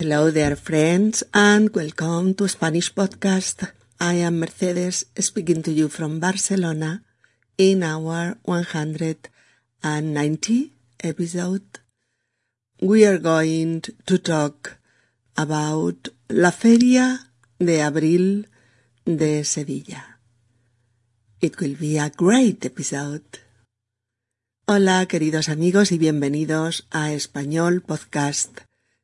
Hello there, friends, and welcome to Spanish Podcast. I am Mercedes speaking to you from Barcelona in our 190 episode. We are going to talk about la Feria de Abril de Sevilla. It will be a great episode. Hola, queridos amigos, y bienvenidos a Español Podcast.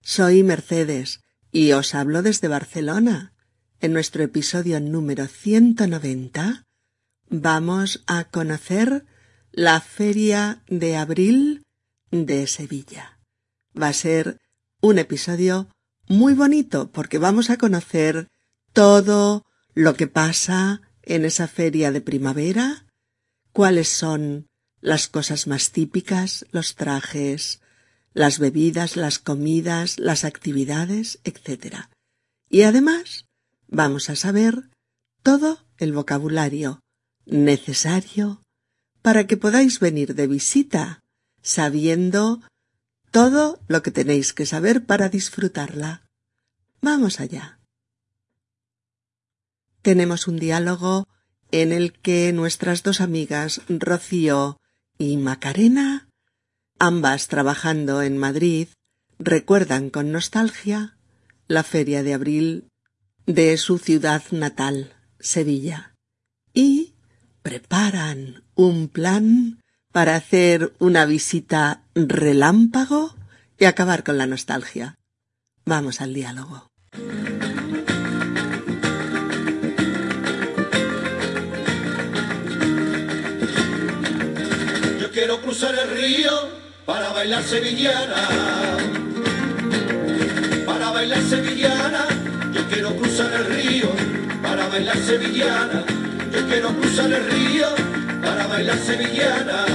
Soy Mercedes y os hablo desde Barcelona. En nuestro episodio número 190 vamos a conocer la Feria de Abril de Sevilla. Va a ser un episodio muy bonito porque vamos a conocer todo lo que pasa en esa feria de primavera, cuáles son las cosas más típicas, los trajes, las bebidas, las comidas, las actividades, etc. Y además vamos a saber todo el vocabulario necesario para que podáis venir de visita sabiendo todo lo que tenéis que saber para disfrutarla. Vamos allá. Tenemos un diálogo en el que nuestras dos amigas Rocío y Macarena Ambas trabajando en Madrid recuerdan con nostalgia la feria de abril de su ciudad natal, Sevilla, y preparan un plan para hacer una visita relámpago y acabar con la nostalgia. Vamos al diálogo. Yo quiero cruzar el río para bailar sevillana, para bailar sevillana, yo quiero cruzar el río, para bailar sevillana, yo quiero cruzar el río, para bailar sevillana,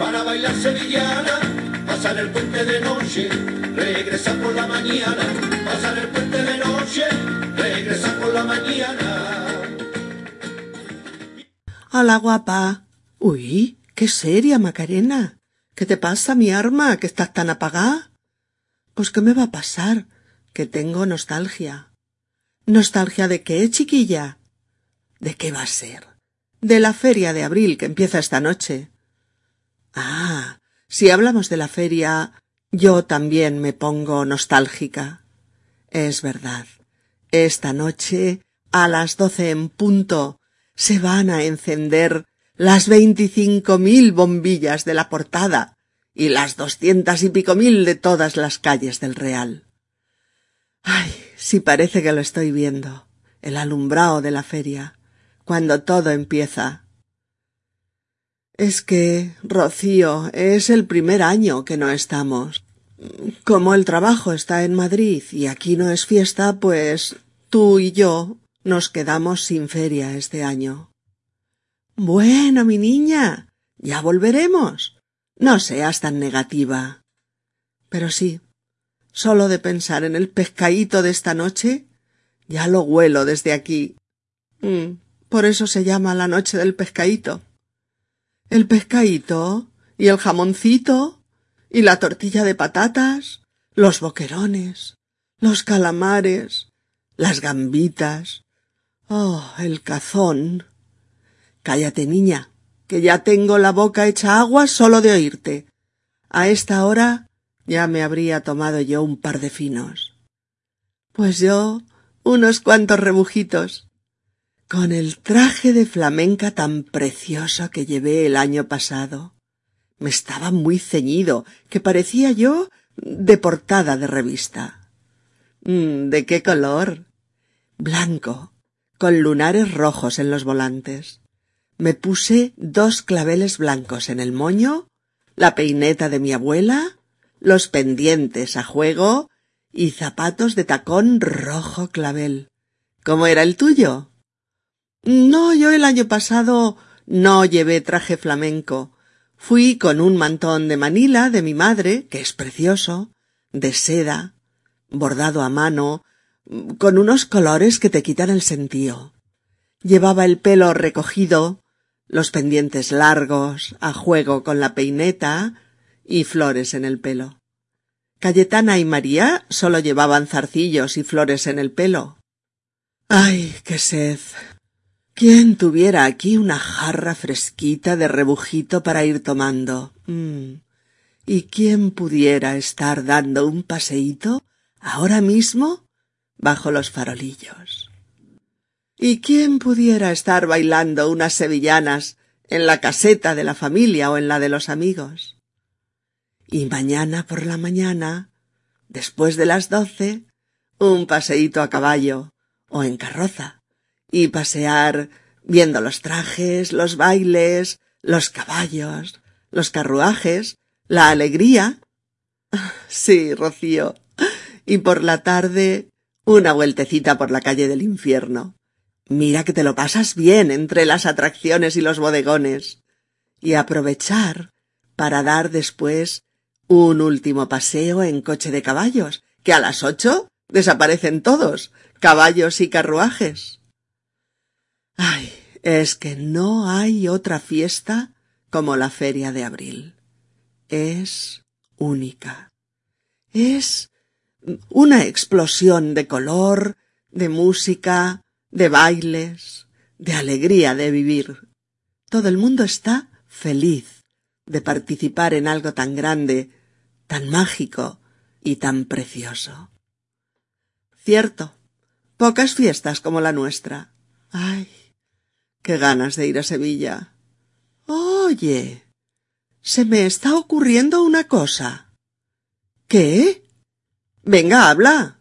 para bailar sevillana, pasar el puente de noche, regresar por la mañana, pasar el puente de noche, regresar por la mañana. Hola, guapa. Uy, Qué seria, Macarena. ¿Qué te pasa, mi arma, que estás tan apagada? Pues qué me va a pasar, que tengo nostalgia. ¿Nostalgia de qué, chiquilla? ¿De qué va a ser? De la feria de abril que empieza esta noche. Ah, si hablamos de la feria, yo también me pongo nostálgica. Es verdad. Esta noche, a las doce en punto, se van a encender las veinticinco mil bombillas de la portada y las doscientas y pico mil de todas las calles del Real. Ay, si parece que lo estoy viendo, el alumbrao de la feria, cuando todo empieza. Es que, Rocío, es el primer año que no estamos. Como el trabajo está en Madrid y aquí no es fiesta, pues tú y yo nos quedamos sin feria este año. Bueno, mi niña, ya volveremos. No seas tan negativa. Pero sí, solo de pensar en el pescadito de esta noche, ya lo huelo desde aquí. Mm, por eso se llama la noche del pescadito. El pescadito y el jamoncito y la tortilla de patatas, los boquerones, los calamares, las gambitas. Oh, el cazón. Cállate, niña, que ya tengo la boca hecha agua solo de oírte. A esta hora ya me habría tomado yo un par de finos. Pues yo unos cuantos rebujitos. Con el traje de flamenca tan precioso que llevé el año pasado. Me estaba muy ceñido, que parecía yo de portada de revista. Mm, ¿De qué color? Blanco, con lunares rojos en los volantes me puse dos claveles blancos en el moño, la peineta de mi abuela, los pendientes a juego y zapatos de tacón rojo clavel. ¿Cómo era el tuyo? No, yo el año pasado no llevé traje flamenco. Fui con un mantón de Manila de mi madre, que es precioso, de seda, bordado a mano, con unos colores que te quitan el sentido. Llevaba el pelo recogido los pendientes largos, a juego con la peineta y flores en el pelo. Cayetana y María solo llevaban zarcillos y flores en el pelo. ¡Ay, qué sed! ¿Quién tuviera aquí una jarra fresquita de rebujito para ir tomando? Mm. ¿Y quién pudiera estar dando un paseíto ahora mismo bajo los farolillos? ¿Y quién pudiera estar bailando unas sevillanas en la caseta de la familia o en la de los amigos? Y mañana por la mañana, después de las doce, un paseíto a caballo o en carroza y pasear viendo los trajes, los bailes, los caballos, los carruajes, la alegría. Sí, Rocío. Y por la tarde una vueltecita por la calle del infierno. Mira que te lo pasas bien entre las atracciones y los bodegones. Y aprovechar para dar después un último paseo en coche de caballos, que a las ocho desaparecen todos, caballos y carruajes. Ay, es que no hay otra fiesta como la feria de abril. Es única. Es una explosión de color, de música, de bailes, de alegría de vivir. Todo el mundo está feliz de participar en algo tan grande, tan mágico y tan precioso. Cierto, pocas fiestas como la nuestra. Ay, Qué ganas de ir a Sevilla. Oye, se me está ocurriendo una cosa. ¿Qué? Venga, habla.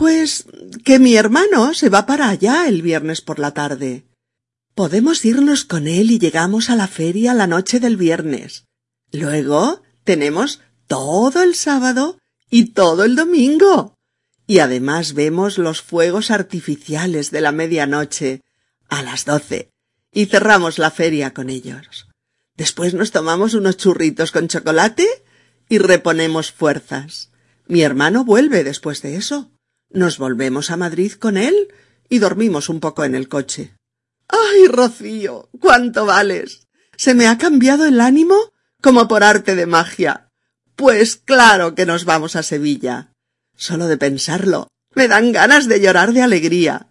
Pues que mi hermano se va para allá el viernes por la tarde. Podemos irnos con él y llegamos a la feria la noche del viernes. Luego tenemos todo el sábado y todo el domingo. Y además vemos los fuegos artificiales de la medianoche a las doce y cerramos la feria con ellos. Después nos tomamos unos churritos con chocolate y reponemos fuerzas. Mi hermano vuelve después de eso. Nos volvemos a Madrid con él y dormimos un poco en el coche. ¡Ay, Rocío! ¡Cuánto vales! Se me ha cambiado el ánimo como por arte de magia. Pues claro que nos vamos a Sevilla. Solo de pensarlo, me dan ganas de llorar de alegría.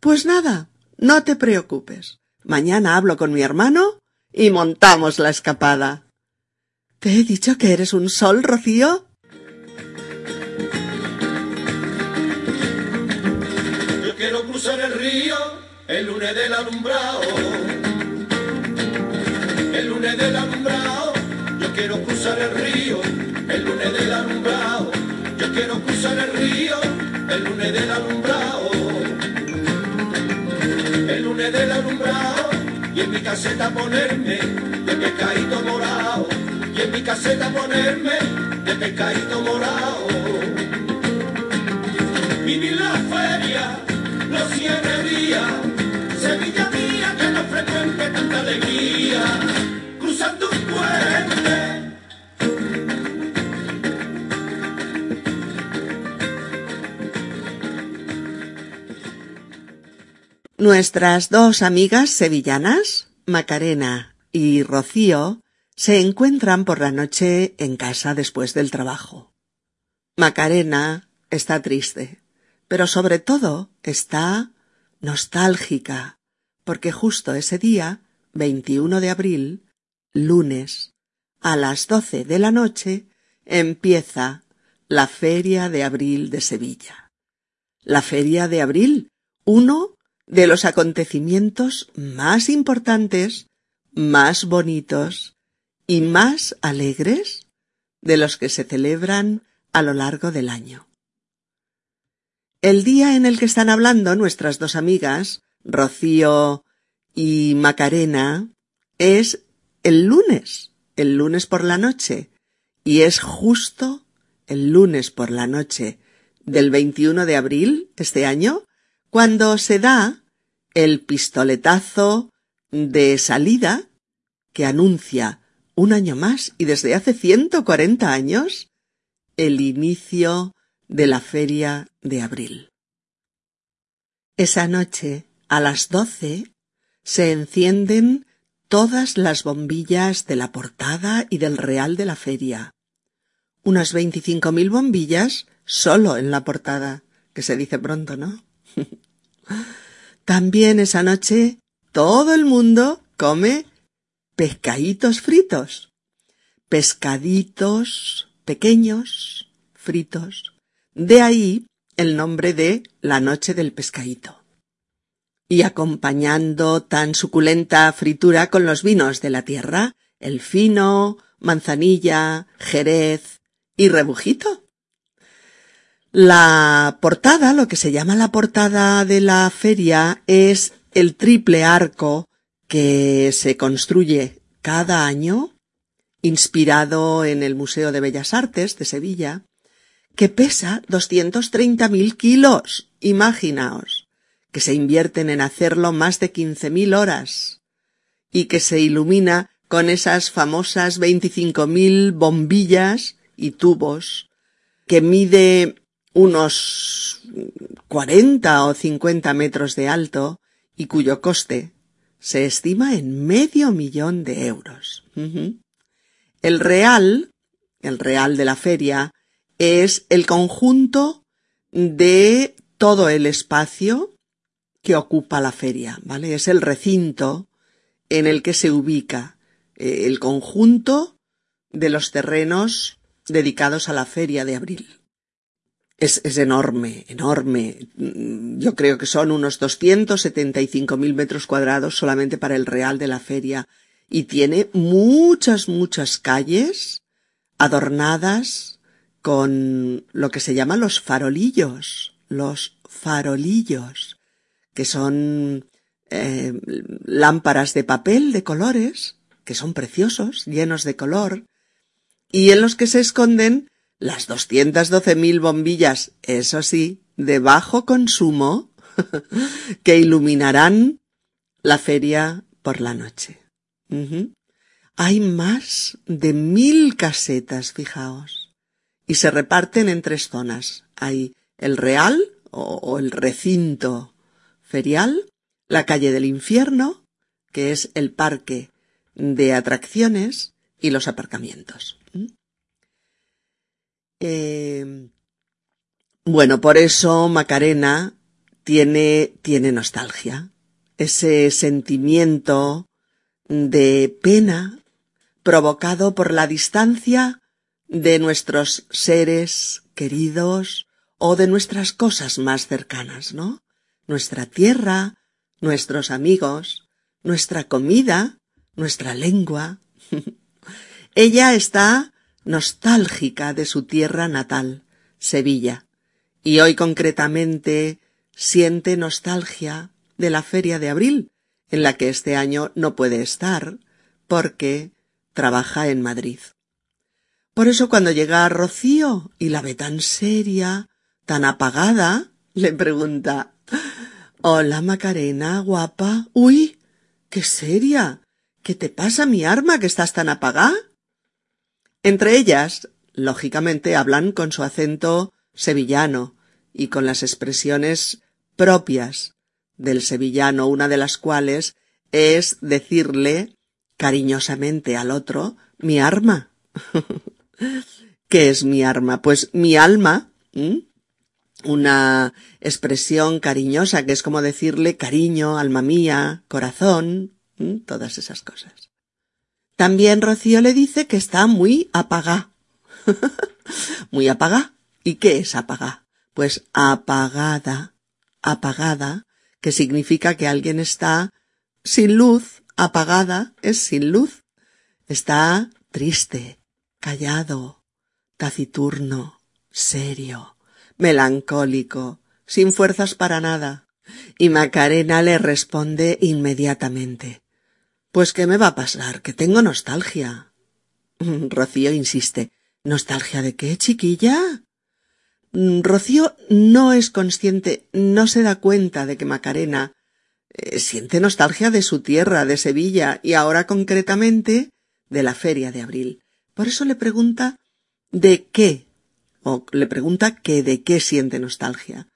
Pues nada, no te preocupes. Mañana hablo con mi hermano y montamos la escapada. ¿Te he dicho que eres un sol, Rocío? Quiero cruzar el río el lunes del alumbrado. El lunes del alumbrado. Yo quiero cruzar el río el lunes del alumbrado. Yo quiero cruzar el río el lunes del alumbrado el lunes del alumbrado y en mi caseta ponerme de pescadito morado y en mi caseta ponerme de pescadito morado. Vivir la feria, Nuestras dos amigas sevillanas, Macarena y Rocío, se encuentran por la noche en casa después del trabajo. Macarena está triste, pero sobre todo está nostálgica, porque justo ese día, 21 de abril, lunes, a las doce de la noche, empieza la Feria de Abril de Sevilla. La Feria de Abril, uno de los acontecimientos más importantes, más bonitos y más alegres de los que se celebran a lo largo del año. El día en el que están hablando nuestras dos amigas, Rocío y Macarena, es el lunes, el lunes por la noche, y es justo el lunes por la noche del 21 de abril este año cuando se da el pistoletazo de salida que anuncia un año más y desde hace ciento cuarenta años el inicio de la feria de abril. Esa noche, a las doce, se encienden todas las bombillas de la portada y del real de la feria. unas veinticinco mil bombillas solo en la portada, que se dice pronto, ¿no? También esa noche todo el mundo come pescaditos fritos. Pescaditos pequeños, fritos. De ahí el nombre de la noche del pescadito. Y acompañando tan suculenta fritura con los vinos de la tierra, el fino, manzanilla, jerez y rebujito. La portada, lo que se llama la portada de la feria, es el triple arco que se construye cada año, inspirado en el Museo de Bellas Artes de Sevilla, que pesa 230.000 kilos, imaginaos, que se invierten en hacerlo más de 15.000 horas y que se ilumina con esas famosas 25.000 bombillas y tubos, que mide unos 40 o 50 metros de alto y cuyo coste se estima en medio millón de euros. El real, el real de la feria, es el conjunto de todo el espacio que ocupa la feria, ¿vale? Es el recinto en el que se ubica eh, el conjunto de los terrenos dedicados a la feria de abril. Es, es, enorme, enorme. Yo creo que son unos 275.000 metros cuadrados solamente para el real de la feria y tiene muchas, muchas calles adornadas con lo que se llaman los farolillos, los farolillos, que son eh, lámparas de papel de colores, que son preciosos, llenos de color, y en los que se esconden las 212.000 bombillas, eso sí, de bajo consumo, que iluminarán la feria por la noche. Hay más de mil casetas, fijaos y se reparten en tres zonas. Hay el real o, el recinto ferial, la calle del infierno, que es el parque de atracciones y los aparcamientos. ¿Mm? Eh, bueno, por eso Macarena tiene, tiene nostalgia, ese sentimiento de pena provocado por la distancia de nuestros seres queridos o de nuestras cosas más cercanas, ¿no? Nuestra tierra, nuestros amigos, nuestra comida, nuestra lengua. Ella está nostálgica de su tierra natal, Sevilla, y hoy concretamente siente nostalgia de la feria de abril, en la que este año no puede estar, porque trabaja en Madrid. Por eso cuando llega Rocío y la ve tan seria, tan apagada, le pregunta Hola, Macarena, guapa. Uy, qué seria. ¿Qué te pasa, mi arma, que estás tan apagada? Entre ellas, lógicamente, hablan con su acento sevillano y con las expresiones propias del sevillano, una de las cuales es decirle cariñosamente al otro mi arma. ¿Qué es mi arma? Pues mi alma, una expresión cariñosa que es como decirle cariño, alma mía, corazón, todas esas cosas. También Rocío le dice que está muy apagá. muy apagá. ¿Y qué es apagá? Pues apagada, apagada, que significa que alguien está sin luz, apagada es sin luz. Está triste, callado, taciturno, serio, melancólico, sin fuerzas para nada. Y Macarena le responde inmediatamente. Pues qué me va a pasar, que tengo nostalgia. Rocío insiste. ¿Nostalgia de qué, chiquilla? Rocío no es consciente, no se da cuenta de que Macarena eh, siente nostalgia de su tierra, de Sevilla, y ahora concretamente de la feria de abril. Por eso le pregunta de qué, o le pregunta que de qué siente nostalgia.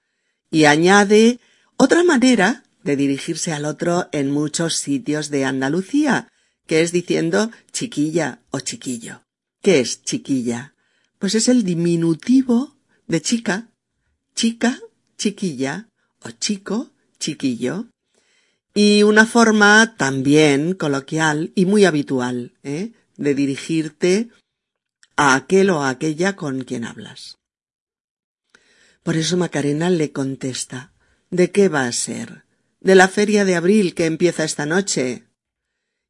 Y añade otra manera de dirigirse al otro en muchos sitios de Andalucía, que es diciendo chiquilla o chiquillo. ¿Qué es chiquilla? pues es el diminutivo de chica, chica, chiquilla o chico, chiquillo, y una forma también coloquial y muy habitual ¿eh? De dirigirte a aquel o a aquella con quien hablas. Por eso Macarena le contesta ¿De qué va a ser? De la feria de abril que empieza esta noche.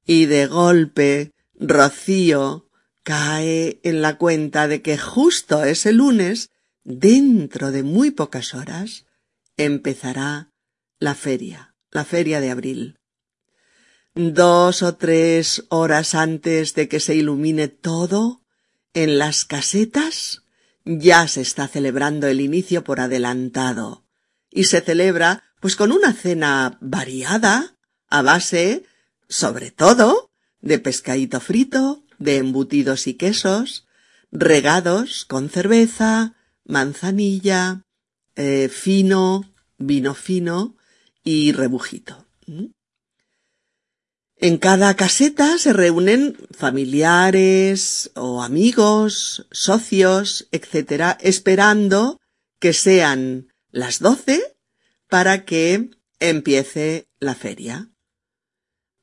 Y de golpe Rocío cae en la cuenta de que justo ese lunes, dentro de muy pocas horas, empezará la feria, la feria de abril. Dos o tres horas antes de que se ilumine todo, en las casetas ya se está celebrando el inicio por adelantado, y se celebra pues con una cena variada, a base, sobre todo, de pescadito frito, de embutidos y quesos, regados con cerveza, manzanilla, eh, fino, vino fino y rebujito. En cada caseta se reúnen familiares o amigos, socios, etcétera, esperando que sean las doce para que empiece la feria.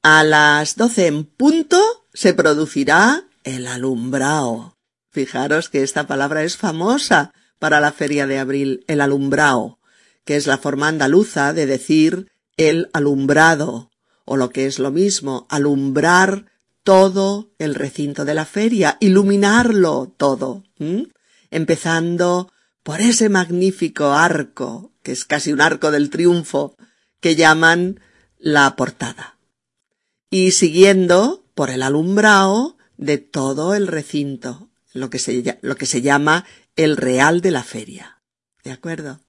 A las doce en punto se producirá el alumbrao. Fijaros que esta palabra es famosa para la feria de abril, el alumbrao, que es la forma andaluza de decir el alumbrado, o lo que es lo mismo, alumbrar todo el recinto de la feria, iluminarlo todo, empezando por ese magnífico arco, que es casi un arco del triunfo, que llaman la portada, y siguiendo por el alumbrao de todo el recinto, lo que se, lo que se llama el real de la feria. ¿De acuerdo?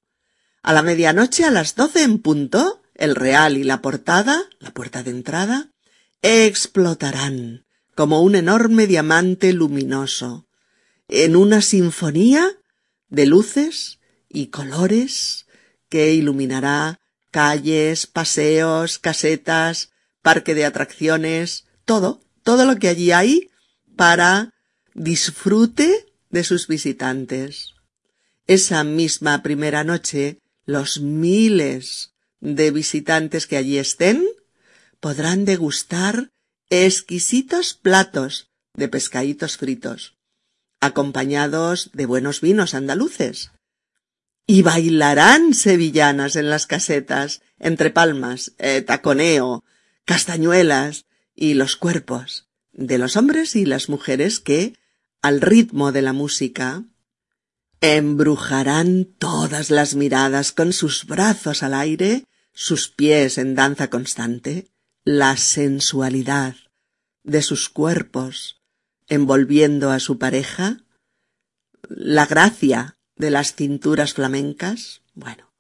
A la medianoche, a las doce en punto, el real y la portada, la puerta de entrada, explotarán como un enorme diamante luminoso, en una sinfonía de luces y colores que iluminará calles, paseos, casetas, parque de atracciones, todo, todo lo que allí hay para disfrute de sus visitantes. Esa misma primera noche, los miles de visitantes que allí estén podrán degustar exquisitos platos de pescaditos fritos, acompañados de buenos vinos andaluces. Y bailarán sevillanas en las casetas, entre palmas, eh, taconeo, castañuelas y los cuerpos de los hombres y las mujeres que, al ritmo de la música, embrujarán todas las miradas con sus brazos al aire, sus pies en danza constante, la sensualidad de sus cuerpos envolviendo a su pareja, la gracia de las cinturas flamencas, bueno,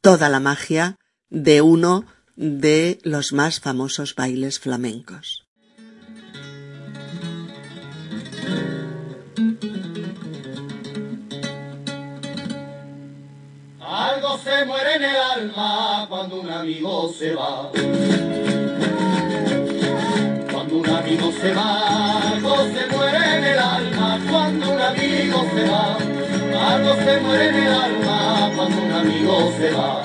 toda la magia de uno de los más famosos bailes flamencos. Muere en el alma cuando un amigo se va. Cuando un amigo se va, algo se muere en el alma cuando un amigo se va. Algo se muere en el alma cuando un amigo se va.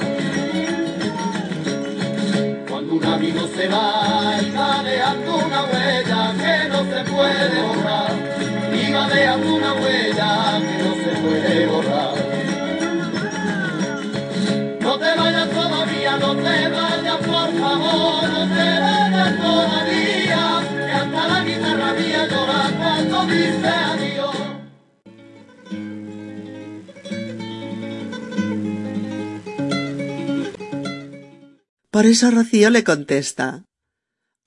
Cuando un amigo se va, va dejando una huella que no se puede borrar. Va dejando una huella que no se puede borrar. Por eso Rocío le contesta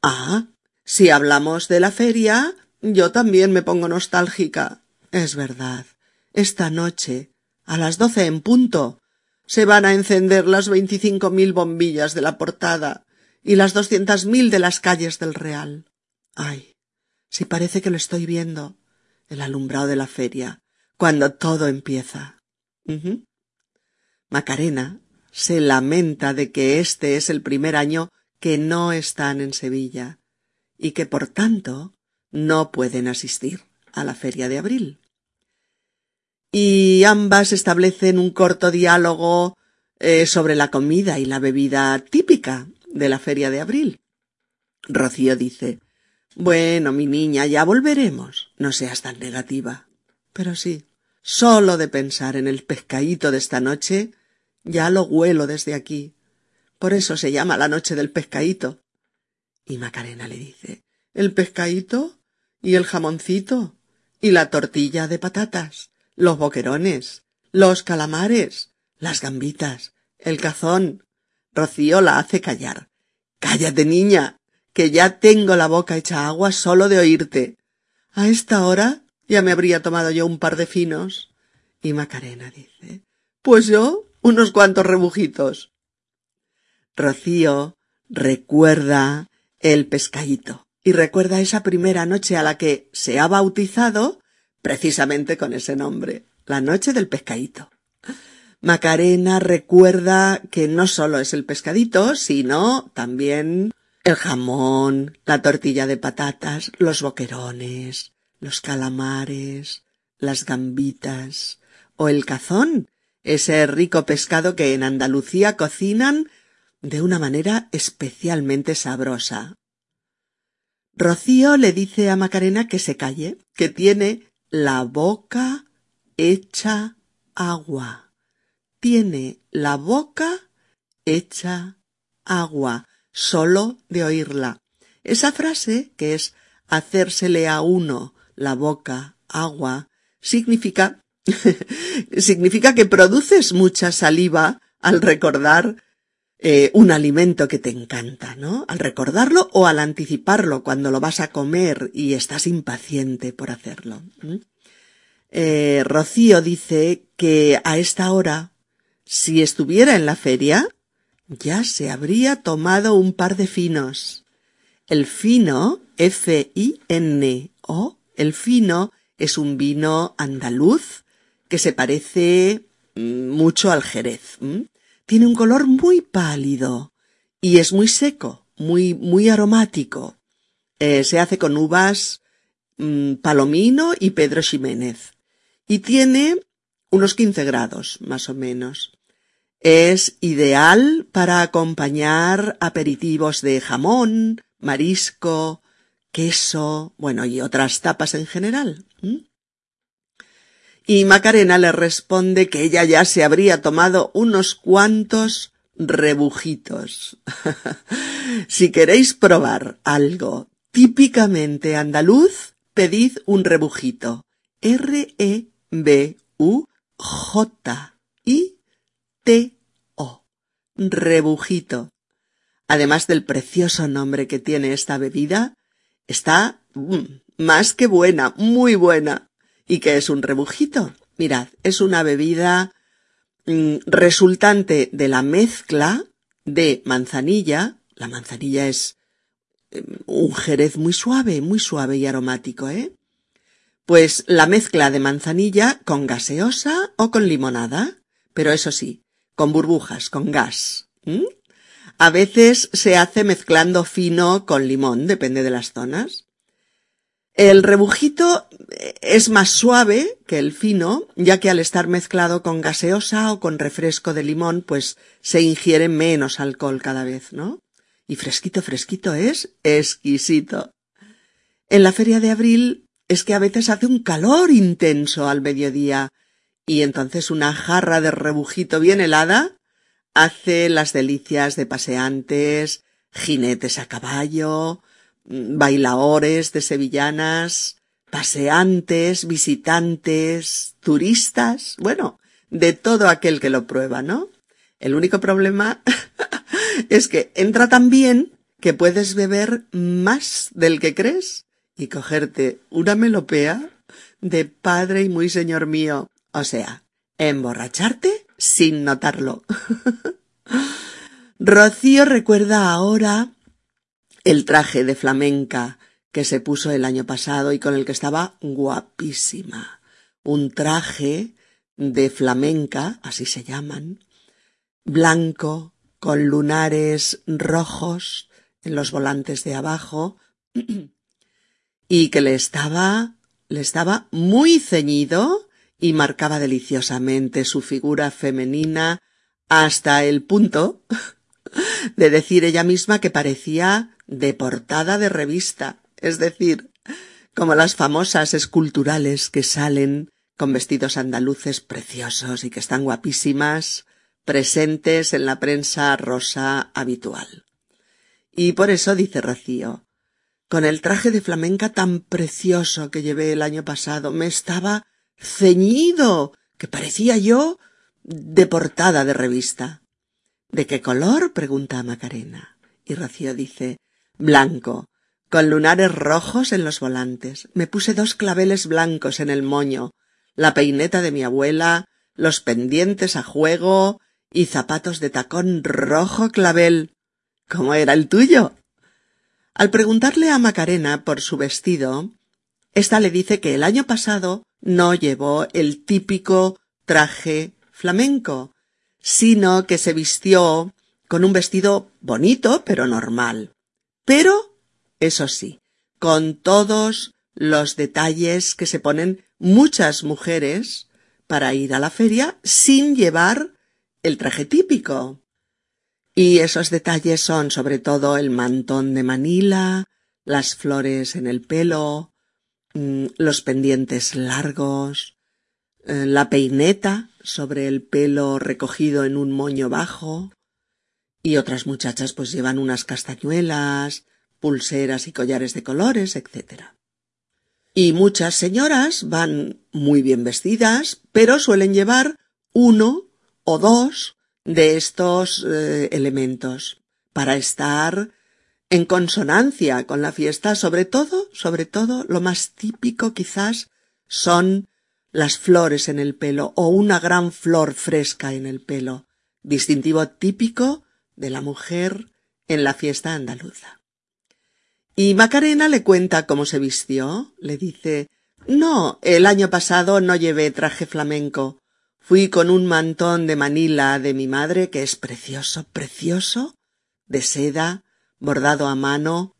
Ah, si hablamos de la feria, yo también me pongo nostálgica. Es verdad. Esta noche, a las doce en punto, se van a encender las veinticinco mil bombillas de la portada y las doscientas mil de las calles del Real. Ay, si parece que lo estoy viendo, el alumbrado de la feria, cuando todo empieza. Macarena se lamenta de que este es el primer año que no están en Sevilla y que por tanto no pueden asistir a la feria de abril. y ambas establecen un corto diálogo eh, sobre la comida y la bebida típica de la feria de abril. Rocío dice Bueno, mi niña, ya volveremos. No seas tan negativa. Pero sí, solo de pensar en el pescadito de esta noche, ya lo huelo desde aquí. Por eso se llama la noche del pescadito. Y Macarena le dice ¿El pescadito? ¿Y el jamoncito? ¿Y la tortilla de patatas? ¿Los boquerones? ¿Los calamares? las gambitas, el cazón. Rocío la hace callar. Cállate, niña, que ya tengo la boca hecha agua solo de oírte. A esta hora ya me habría tomado yo un par de finos. Y Macarena dice Pues yo unos cuantos rebujitos. Rocío recuerda el pescadito y recuerda esa primera noche a la que se ha bautizado precisamente con ese nombre, la noche del pescadito. Macarena recuerda que no solo es el pescadito, sino también el jamón, la tortilla de patatas, los boquerones, los calamares, las gambitas o el cazón, ese rico pescado que en Andalucía cocinan de una manera especialmente sabrosa. Rocío le dice a Macarena que se calle, que tiene la boca hecha agua tiene la boca hecha agua, solo de oírla. Esa frase, que es hacérsele a uno la boca agua, significa significa que produces mucha saliva al recordar eh, un alimento que te encanta, ¿no? Al recordarlo o al anticiparlo cuando lo vas a comer y estás impaciente por hacerlo. Eh, Rocío dice que a esta hora si estuviera en la feria, ya se habría tomado un par de finos. El fino, F-I-N-O, el fino es un vino andaluz que se parece mm, mucho al jerez. Tiene un color muy pálido y es muy seco, muy, muy aromático. Eh, se hace con uvas mm, Palomino y Pedro Ximénez. Y tiene unos 15 grados, más o menos. Es ideal para acompañar aperitivos de jamón, marisco, queso, bueno, y otras tapas en general. Y Macarena le responde que ella ya se habría tomado unos cuantos rebujitos. si queréis probar algo típicamente andaluz, pedid un rebujito. R-E-B-U-J-I rebujito. Además del precioso nombre que tiene esta bebida, está mm, más que buena, muy buena. ¿Y qué es un rebujito? Mirad, es una bebida mm, resultante de la mezcla de manzanilla. La manzanilla es em, un jerez muy suave, muy suave y aromático, ¿eh? Pues la mezcla de manzanilla con gaseosa o con limonada, pero eso sí, con burbujas, con gas. A veces se hace mezclando fino con limón, depende de las zonas. El rebujito es más suave que el fino, ya que al estar mezclado con gaseosa o con refresco de limón, pues se ingiere menos alcohol cada vez, ¿no? Y fresquito, fresquito es exquisito. En la feria de abril es que a veces hace un calor intenso al mediodía y entonces una jarra de rebujito bien helada hace las delicias de paseantes, jinetes a caballo, bailaores de sevillanas, paseantes, visitantes, turistas, bueno, de todo aquel que lo prueba, ¿no? El único problema es que entra tan bien que puedes beber más del que crees y cogerte una melopea de padre y muy señor mío. O sea, emborracharte sin notarlo. Rocío recuerda ahora el traje de flamenca que se puso el año pasado y con el que estaba guapísima. Un traje de flamenca, así se llaman, blanco, con lunares rojos en los volantes de abajo, y que le estaba, le estaba muy ceñido y marcaba deliciosamente su figura femenina hasta el punto de decir ella misma que parecía de portada de revista, es decir, como las famosas esculturales que salen con vestidos andaluces preciosos y que están guapísimas, presentes en la prensa rosa habitual. Y por eso dice Rocío, con el traje de flamenca tan precioso que llevé el año pasado, me estaba ceñido, que parecía yo de portada de revista. ¿De qué color? pregunta Macarena. Y Rocío dice blanco, con lunares rojos en los volantes. Me puse dos claveles blancos en el moño, la peineta de mi abuela, los pendientes a juego y zapatos de tacón rojo clavel. ¿Cómo era el tuyo? Al preguntarle a Macarena por su vestido, ésta le dice que el año pasado no llevó el típico traje flamenco, sino que se vistió con un vestido bonito pero normal. Pero, eso sí, con todos los detalles que se ponen muchas mujeres para ir a la feria sin llevar el traje típico. Y esos detalles son sobre todo el mantón de Manila, las flores en el pelo, mm, los pendientes largos, eh, la peineta sobre el pelo recogido en un moño bajo, y otras muchachas pues llevan unas castañuelas, pulseras y collares de colores, etc. Y muchas señoras van muy bien vestidas, pero suelen llevar uno o dos de estos eh, elementos para estar en consonancia con la fiesta, sobre todo, sobre todo, lo más típico quizás son las flores en el pelo o una gran flor fresca en el pelo, distintivo típico de la mujer en la fiesta andaluza. Y Macarena le cuenta cómo se vistió, le dice No, el año pasado no llevé traje flamenco, Fui con un mantón de Manila de mi madre, que es precioso, precioso, de seda, bordado a mano,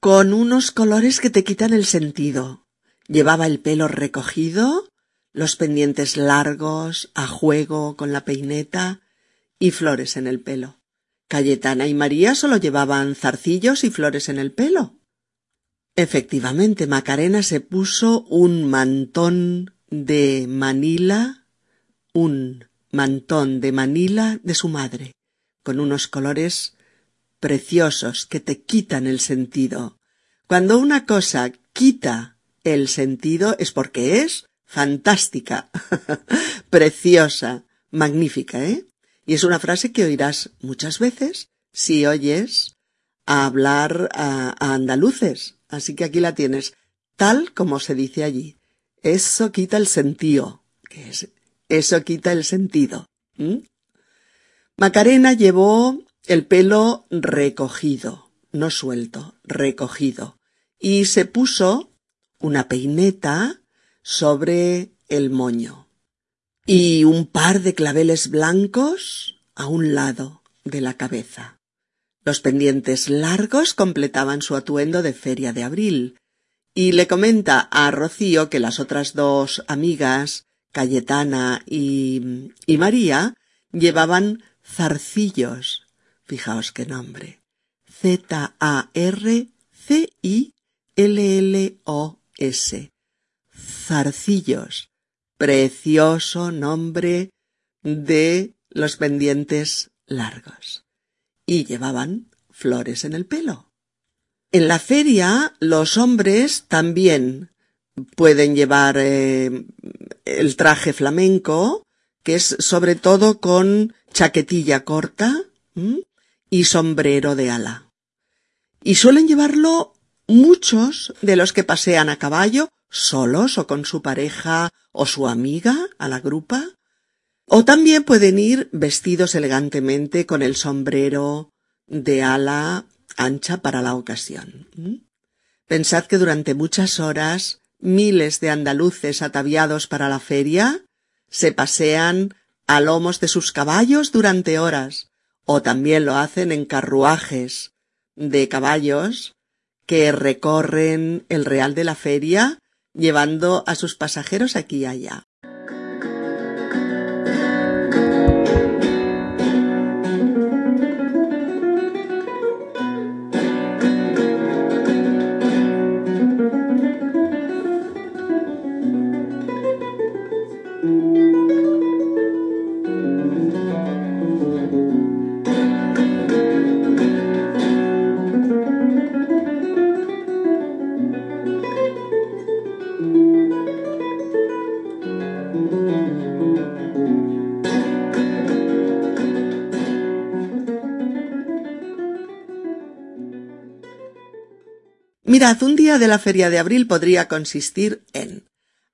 con unos colores que te quitan el sentido. Llevaba el pelo recogido, los pendientes largos, a juego con la peineta, y flores en el pelo. Cayetana y María solo llevaban zarcillos y flores en el pelo. Efectivamente, Macarena se puso un mantón de Manila un mantón de Manila de su madre, con unos colores preciosos que te quitan el sentido. Cuando una cosa quita el sentido es porque es fantástica, preciosa, magnífica, ¿eh? Y es una frase que oirás muchas veces si oyes a hablar a, andaluces. Así que aquí la tienes, tal como se dice allí. Eso quita el sentido, que es eso quita el sentido. Macarena llevó el pelo recogido, no suelto, recogido, y se puso una peineta sobre el moño y un par de claveles blancos a un lado de la cabeza. Los pendientes largos completaban su atuendo de feria de abril, y le comenta a Rocío que las otras dos amigas Cayetana y, y María llevaban zarcillos. Fijaos qué nombre. Z-A-R-C-I-L-L-O-S. Zarcillos. Precioso nombre de los pendientes largos. Y llevaban flores en el pelo. En la feria los hombres también pueden llevar eh, el traje flamenco, que es sobre todo con chaquetilla corta y sombrero de ala. Y suelen llevarlo muchos de los que pasean a caballo, solos o con su pareja o su amiga a la grupa, o también pueden ir vestidos elegantemente con el sombrero de ala ancha para la ocasión. Pensad que durante muchas horas miles de andaluces ataviados para la feria se pasean a lomos de sus caballos durante horas, o también lo hacen en carruajes de caballos que recorren el real de la feria llevando a sus pasajeros aquí y allá. Mirad, un día de la feria de abril podría consistir en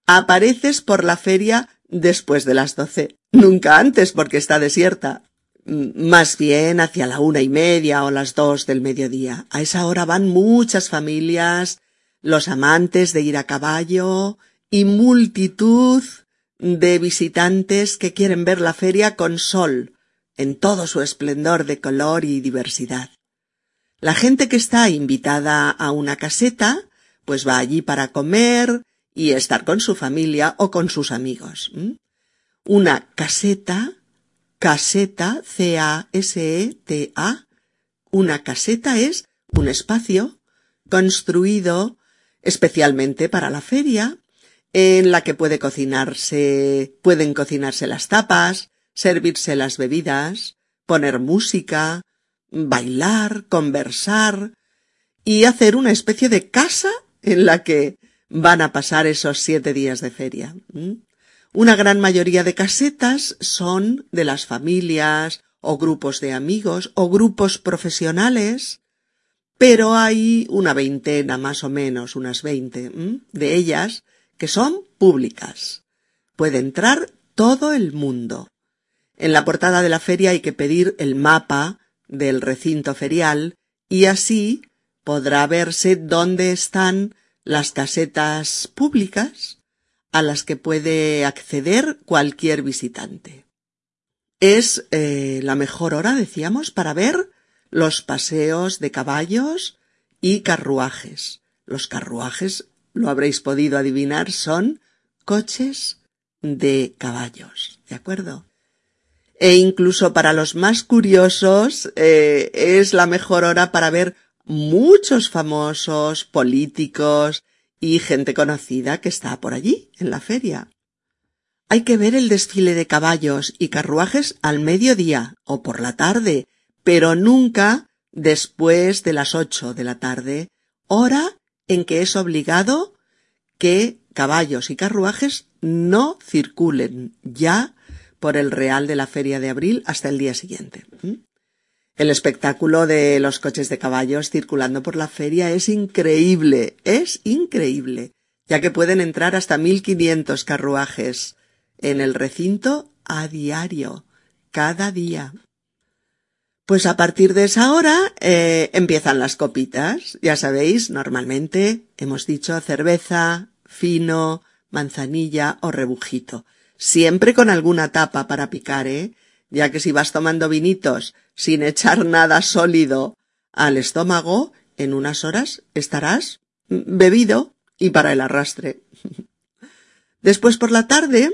apareces por la feria después de las doce, nunca antes porque está desierta, más bien hacia la una y media o las dos del mediodía. A esa hora van muchas familias, los amantes de ir a caballo y multitud de visitantes que quieren ver la feria con sol, en todo su esplendor de color y diversidad. La gente que está invitada a una caseta, pues va allí para comer y estar con su familia o con sus amigos. Una caseta, caseta, C-A-S-E-T-A, una caseta es un espacio construido especialmente para la feria, en la que puede cocinarse, pueden cocinarse las tapas, servirse las bebidas, poner música, bailar, conversar y hacer una especie de casa en la que van a pasar esos siete días de feria. Una gran mayoría de casetas son de las familias o grupos de amigos o grupos profesionales, pero hay una veintena más o menos, unas veinte de ellas que son públicas. Puede entrar todo el mundo. En la portada de la feria hay que pedir el mapa del recinto ferial y así podrá verse dónde están las casetas públicas a las que puede acceder cualquier visitante. Es eh, la mejor hora, decíamos, para ver los paseos de caballos y carruajes. Los carruajes, lo habréis podido adivinar, son coches de caballos, ¿de acuerdo? E incluso para los más curiosos eh, es la mejor hora para ver muchos famosos, políticos y gente conocida que está por allí, en la feria. Hay que ver el desfile de caballos y carruajes al mediodía o por la tarde, pero nunca después de las ocho de la tarde, hora en que es obligado que caballos y carruajes no circulen ya por el Real de la Feria de Abril hasta el día siguiente. El espectáculo de los coches de caballos circulando por la feria es increíble, es increíble, ya que pueden entrar hasta 1500 carruajes en el recinto a diario, cada día. Pues a partir de esa hora eh, empiezan las copitas. Ya sabéis, normalmente hemos dicho cerveza, fino, manzanilla o rebujito siempre con alguna tapa para picar, ¿eh? Ya que si vas tomando vinitos sin echar nada sólido al estómago, en unas horas estarás bebido y para el arrastre. Después por la tarde,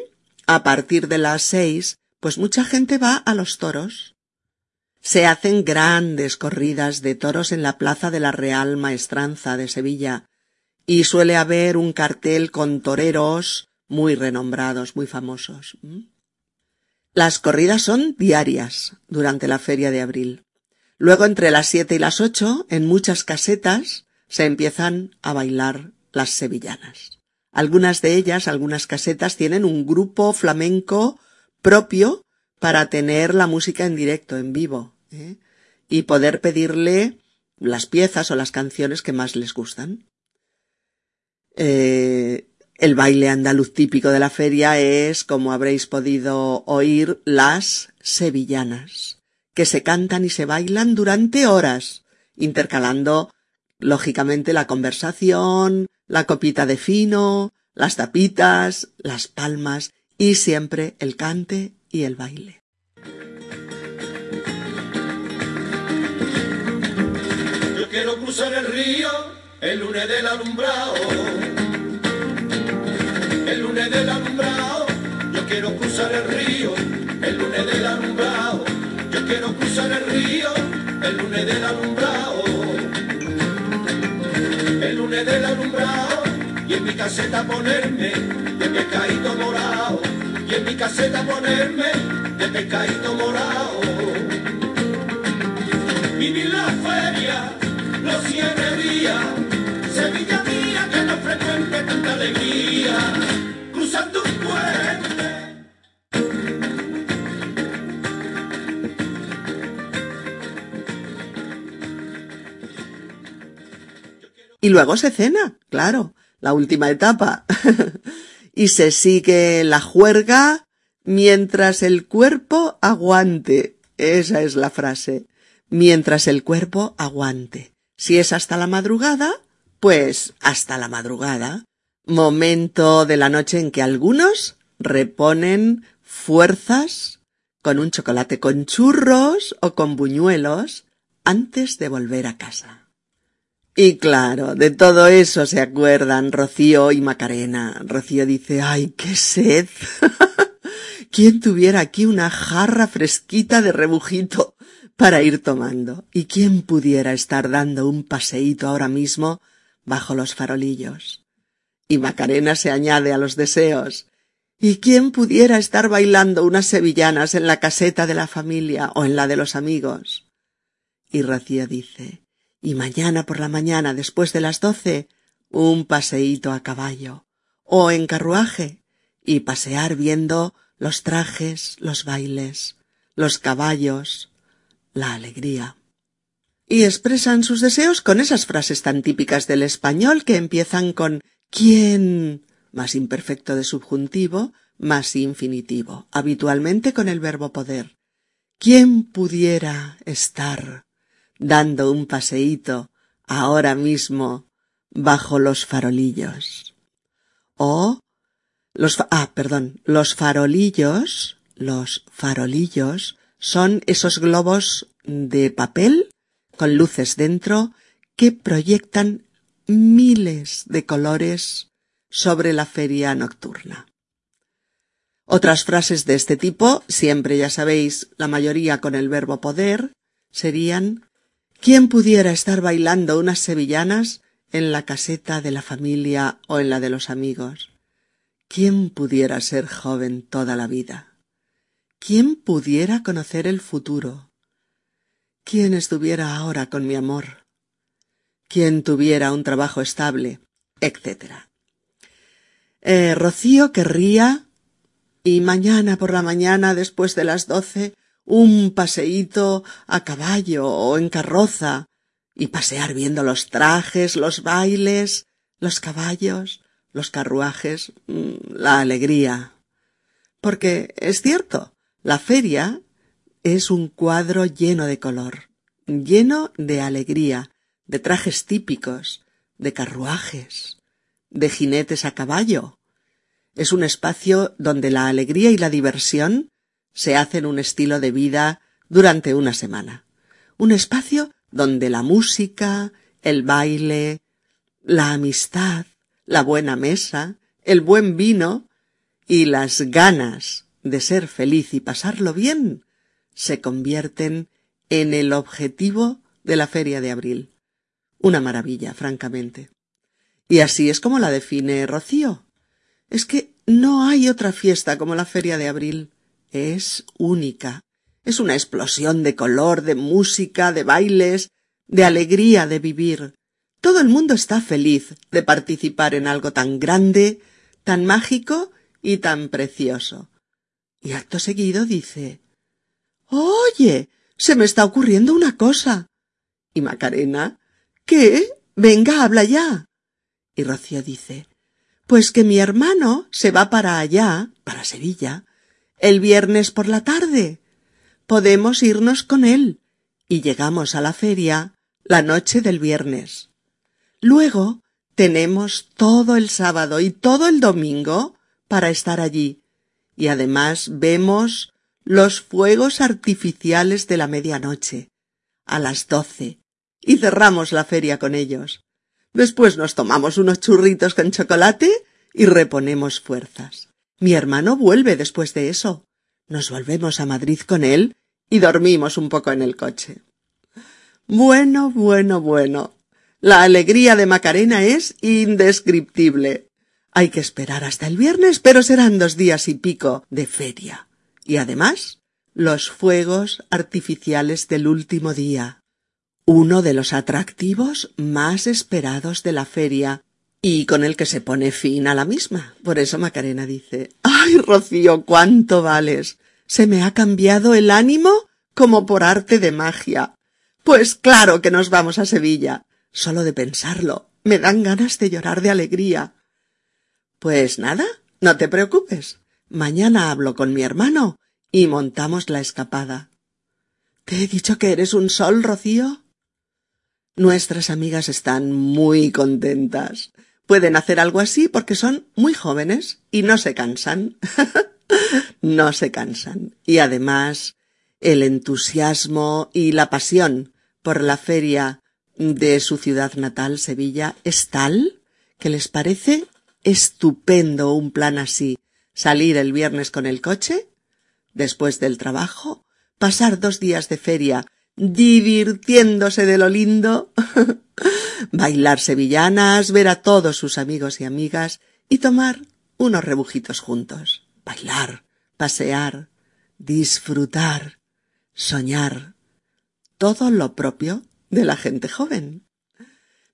a partir de las seis, pues mucha gente va a los toros. Se hacen grandes corridas de toros en la plaza de la Real Maestranza de Sevilla, y suele haber un cartel con toreros muy renombrados, muy famosos. Las corridas son diarias durante la feria de abril. Luego entre las siete y las ocho, en muchas casetas, se empiezan a bailar las sevillanas. Algunas de ellas, algunas casetas, tienen un grupo flamenco propio para tener la música en directo, en vivo, ¿eh? y poder pedirle las piezas o las canciones que más les gustan. Eh, el baile andaluz típico de la feria es, como habréis podido oír, las sevillanas, que se cantan y se bailan durante horas, intercalando, lógicamente, la conversación, la copita de fino, las tapitas, las palmas y siempre el cante y el baile. El río el lunes del el lunes del alumbrado, yo quiero cruzar el río, el lunes del alumbrado, yo quiero cruzar el río, el lunes del alumbrado, el lunes del alumbrado, y en mi caseta ponerme de pescadito morado, y en mi caseta ponerme de pescadito morado. Luego se cena, claro, la última etapa. y se sigue la juerga mientras el cuerpo aguante. Esa es la frase. Mientras el cuerpo aguante. Si es hasta la madrugada, pues hasta la madrugada. Momento de la noche en que algunos reponen fuerzas con un chocolate con churros o con buñuelos antes de volver a casa. Y claro, de todo eso se acuerdan Rocío y Macarena. Rocío dice, ¡ay, qué sed! ¿Quién tuviera aquí una jarra fresquita de rebujito para ir tomando? ¿Y quién pudiera estar dando un paseíto ahora mismo bajo los farolillos? Y Macarena se añade a los deseos. ¿Y quién pudiera estar bailando unas sevillanas en la caseta de la familia o en la de los amigos? Y Rocío dice, y mañana por la mañana después de las doce, un paseíto a caballo o en carruaje y pasear viendo los trajes, los bailes, los caballos, la alegría. Y expresan sus deseos con esas frases tan típicas del español que empiezan con ¿quién? más imperfecto de subjuntivo, más infinitivo, habitualmente con el verbo poder. ¿Quién pudiera estar dando un paseíto ahora mismo bajo los farolillos. O los ah, perdón, los farolillos, los farolillos son esos globos de papel con luces dentro que proyectan miles de colores sobre la feria nocturna. Otras frases de este tipo, siempre ya sabéis, la mayoría con el verbo poder, serían ¿Quién pudiera estar bailando unas sevillanas en la caseta de la familia o en la de los amigos? ¿Quién pudiera ser joven toda la vida? ¿Quién pudiera conocer el futuro? ¿Quién estuviera ahora con mi amor? ¿Quién tuviera un trabajo estable? etcétera. Eh, Rocío querría y mañana por la mañana después de las doce un paseíto a caballo o en carroza, y pasear viendo los trajes, los bailes, los caballos, los carruajes, mm, la alegría. Porque es cierto, la feria es un cuadro lleno de color, lleno de alegría, de trajes típicos, de carruajes, de jinetes a caballo. Es un espacio donde la alegría y la diversión se hacen un estilo de vida durante una semana. Un espacio donde la música, el baile, la amistad, la buena mesa, el buen vino y las ganas de ser feliz y pasarlo bien se convierten en el objetivo de la feria de abril. Una maravilla, francamente. Y así es como la define Rocío. Es que no hay otra fiesta como la feria de abril es única. Es una explosión de color, de música, de bailes, de alegría de vivir. Todo el mundo está feliz de participar en algo tan grande, tan mágico y tan precioso. Y acto seguido dice Oye, se me está ocurriendo una cosa. Y Macarena ¿Qué? Venga, habla ya. Y Rocío dice Pues que mi hermano se va para allá, para Sevilla, el viernes por la tarde. Podemos irnos con él y llegamos a la feria la noche del viernes. Luego tenemos todo el sábado y todo el domingo para estar allí y además vemos los fuegos artificiales de la medianoche a las doce y cerramos la feria con ellos. Después nos tomamos unos churritos con chocolate y reponemos fuerzas. Mi hermano vuelve después de eso. Nos volvemos a Madrid con él y dormimos un poco en el coche. Bueno, bueno, bueno. La alegría de Macarena es indescriptible. Hay que esperar hasta el viernes, pero serán dos días y pico de feria. Y además, los fuegos artificiales del último día. Uno de los atractivos más esperados de la feria y con el que se pone fin a la misma. Por eso Macarena dice Ay, Rocío, cuánto vales. Se me ha cambiado el ánimo como por arte de magia. Pues claro que nos vamos a Sevilla. Solo de pensarlo Me dan ganas de llorar de alegría. Pues nada, no te preocupes. Mañana hablo con mi hermano y montamos la escapada. ¿Te he dicho que eres un sol, Rocío? Nuestras amigas están muy contentas. Pueden hacer algo así porque son muy jóvenes y no se cansan. no se cansan. Y además, el entusiasmo y la pasión por la feria de su ciudad natal, Sevilla, es tal que les parece estupendo un plan así. Salir el viernes con el coche, después del trabajo, pasar dos días de feria divirtiéndose de lo lindo, bailar sevillanas, ver a todos sus amigos y amigas y tomar unos rebujitos juntos. Bailar, pasear, disfrutar, soñar. Todo lo propio de la gente joven.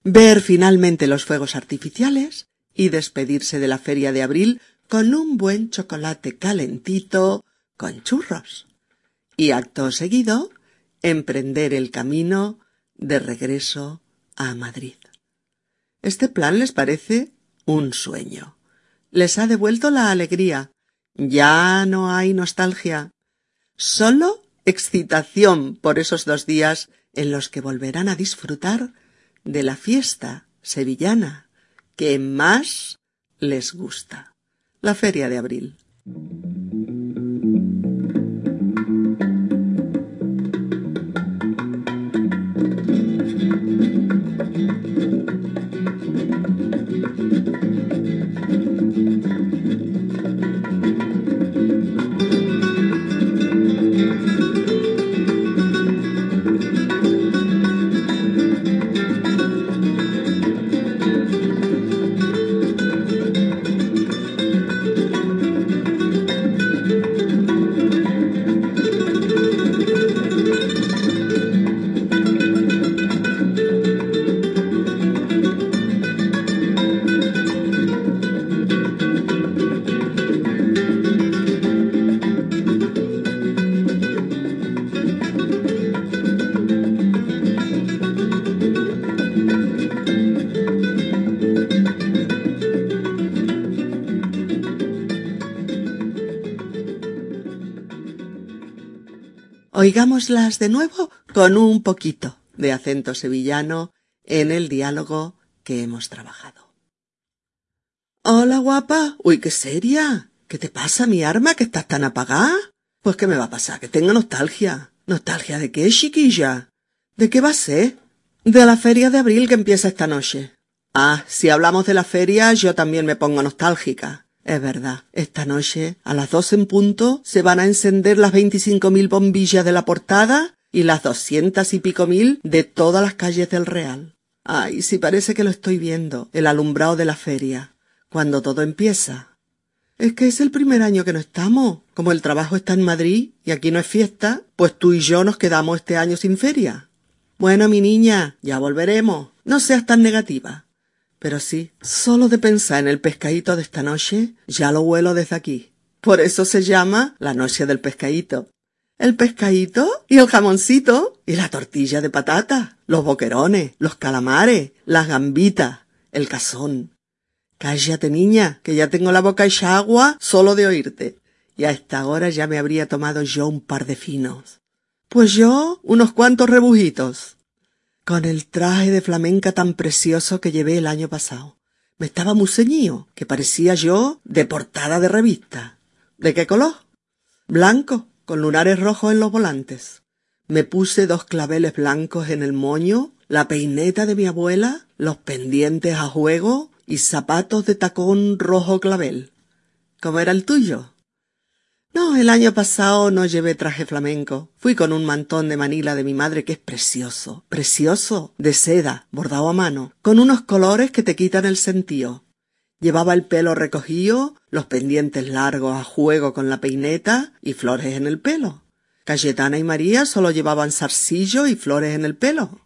Ver finalmente los fuegos artificiales y despedirse de la feria de abril con un buen chocolate calentito con churros. Y acto seguido, emprender el camino de regreso a Madrid. Este plan les parece un sueño. Les ha devuelto la alegría. Ya no hay nostalgia. Solo excitación por esos dos días en los que volverán a disfrutar de la fiesta sevillana que más les gusta, la feria de abril. Oigámoslas de nuevo con un poquito de acento sevillano en el diálogo que hemos trabajado. Hola, guapa. Uy, qué seria. ¿Qué te pasa, mi arma, que estás tan apagada? Pues qué me va a pasar, que tengo nostalgia. ¿Nostalgia de qué, chiquilla? ¿De qué va a ser? De la feria de abril que empieza esta noche. Ah, si hablamos de la feria, yo también me pongo nostálgica. Es verdad, esta noche, a las dos en punto, se van a encender las veinticinco mil bombillas de la portada y las doscientas y pico mil de todas las calles del Real. Ay, si parece que lo estoy viendo, el alumbrado de la feria, cuando todo empieza. Es que es el primer año que no estamos. Como el trabajo está en Madrid y aquí no es fiesta, pues tú y yo nos quedamos este año sin feria. Bueno, mi niña, ya volveremos. No seas tan negativa. Pero sí, solo de pensar en el pescadito de esta noche, ya lo huelo desde aquí. Por eso se llama la noche del pescadito. El pescadito y el jamoncito y la tortilla de patata, los boquerones, los calamares, las gambitas, el cazón. Cállate, niña, que ya tengo la boca hecha agua solo de oírte. Y a esta hora ya me habría tomado yo un par de finos. Pues yo unos cuantos rebujitos con el traje de flamenca tan precioso que llevé el año pasado. Me estaba muy ceñido, que parecía yo de portada de revista. ¿De qué color? Blanco, con lunares rojos en los volantes. Me puse dos claveles blancos en el moño, la peineta de mi abuela, los pendientes a juego y zapatos de tacón rojo clavel. ¿Cómo era el tuyo? No, el año pasado no llevé traje flamenco. Fui con un mantón de Manila de mi madre que es precioso, precioso, de seda, bordado a mano, con unos colores que te quitan el sentido. Llevaba el pelo recogido, los pendientes largos a juego con la peineta y flores en el pelo. Cayetana y María solo llevaban zarcillo y flores en el pelo.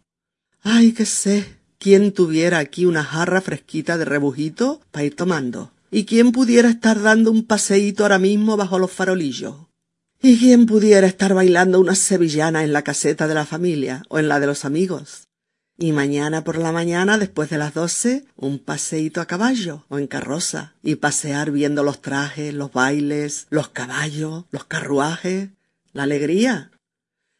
Ay, qué sé, quién tuviera aquí una jarra fresquita de rebujito para ir tomando. ¿Y quién pudiera estar dando un paseíto ahora mismo bajo los farolillos? ¿Y quién pudiera estar bailando una sevillana en la caseta de la familia o en la de los amigos? Y mañana por la mañana, después de las doce, un paseíto a caballo o en carroza. Y pasear viendo los trajes, los bailes, los caballos, los carruajes. La alegría.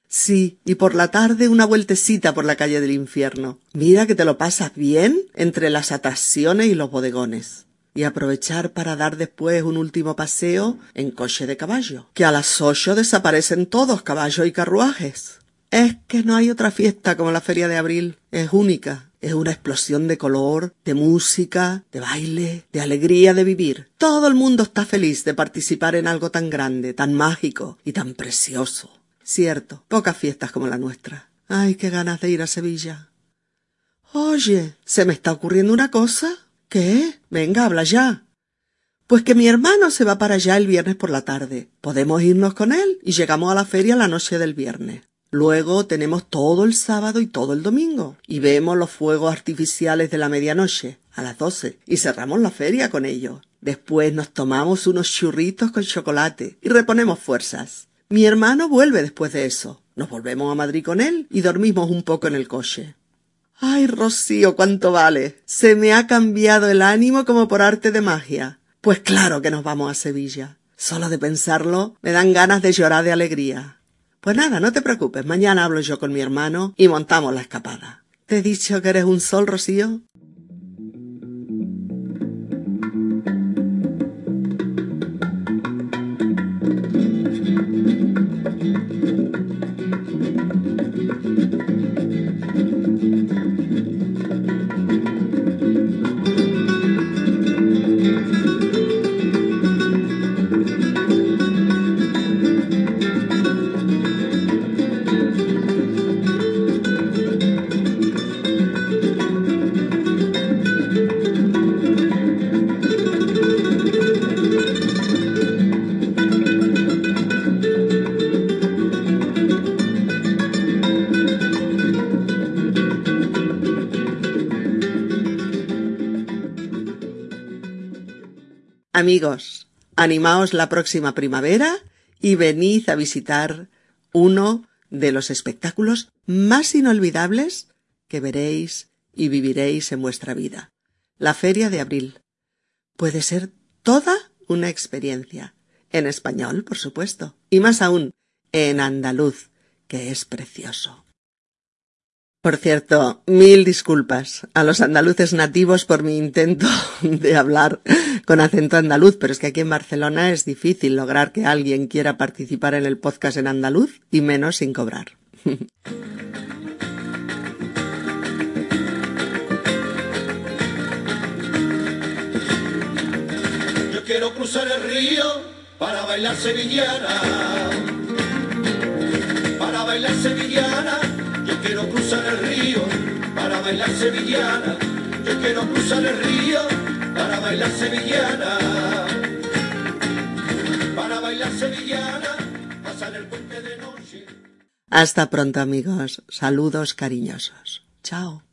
Sí, y por la tarde una vueltecita por la calle del infierno. Mira que te lo pasas bien entre las atracciones y los bodegones. Y aprovechar para dar después un último paseo en coche de caballo. Que a las ocho desaparecen todos caballos y carruajes. Es que no hay otra fiesta como la Feria de Abril. Es única. Es una explosión de color, de música, de baile, de alegría de vivir. Todo el mundo está feliz de participar en algo tan grande, tan mágico y tan precioso. Cierto, pocas fiestas como la nuestra. Ay, qué ganas de ir a Sevilla. Oye, se me está ocurriendo una cosa. ¿Qué? Venga, habla ya. Pues que mi hermano se va para allá el viernes por la tarde. Podemos irnos con él y llegamos a la feria la noche del viernes. Luego tenemos todo el sábado y todo el domingo y vemos los fuegos artificiales de la medianoche a las doce y cerramos la feria con ellos. Después nos tomamos unos churritos con chocolate y reponemos fuerzas. Mi hermano vuelve después de eso. Nos volvemos a Madrid con él y dormimos un poco en el coche. Ay, Rocío, cuánto vale. Se me ha cambiado el ánimo como por arte de magia. Pues claro que nos vamos a Sevilla. Solo de pensarlo me dan ganas de llorar de alegría. Pues nada, no te preocupes, mañana hablo yo con mi hermano y montamos la escapada. ¿Te he dicho que eres un sol, Rocío? Amigos, animaos la próxima primavera y venid a visitar uno de los espectáculos más inolvidables que veréis y viviréis en vuestra vida. La Feria de Abril. Puede ser toda una experiencia. En español, por supuesto. Y más aún, en andaluz, que es precioso. Por cierto, mil disculpas a los andaluces nativos por mi intento de hablar con acento andaluz, pero es que aquí en Barcelona es difícil lograr que alguien quiera participar en el podcast en andaluz y menos sin cobrar. Yo quiero cruzar el río para bailar sevillana, para bailar sevillana quiero cruzar el río para bailar sevillana. Yo quiero cruzar el río para bailar sevillana. Para bailar sevillana, pasar el puente de noche. Hasta pronto amigos. Saludos cariñosos. Chao.